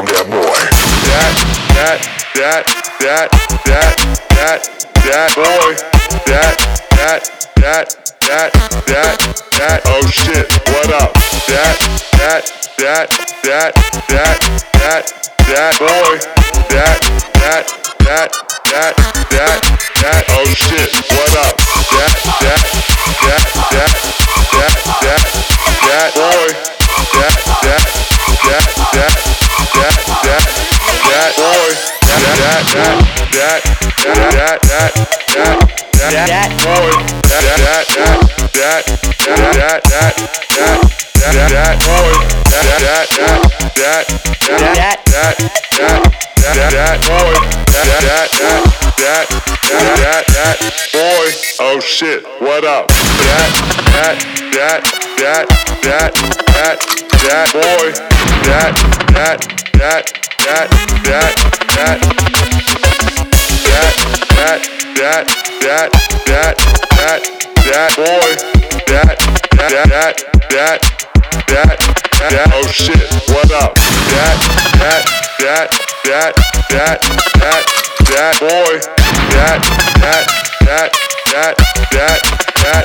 come that boy. That, that, that, that, that, that, that boy. That, that, that, that, that, that. Oh shit, what up? That, that, that, that, that, that, that boy. That, that, that, that, that, that. Oh shit, what up? That, that, that, that, that, that, that boy. That, that, that, that, that, that, that boy. That, that, that, that, that, that, that, that, that boy. That, that, that, that, that, that, that, that, that, that boy. That, that, that, that, that, that, that, that, that boy. That, that, that, that, that, that, that boy. Oh shit, what up? That, that, that, that, that, that, that boy. That, that, that, that, that, that, that, that, that, that, that, that, that boy. That, that, that, that, that, that, oh shit, what up? That, that, that, that, that, that, that boy. That, that, that, that, that, that, that,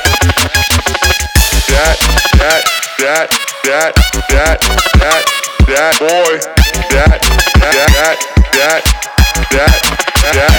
that, that, that, that, that, that boy. That, that, that, that, that, that.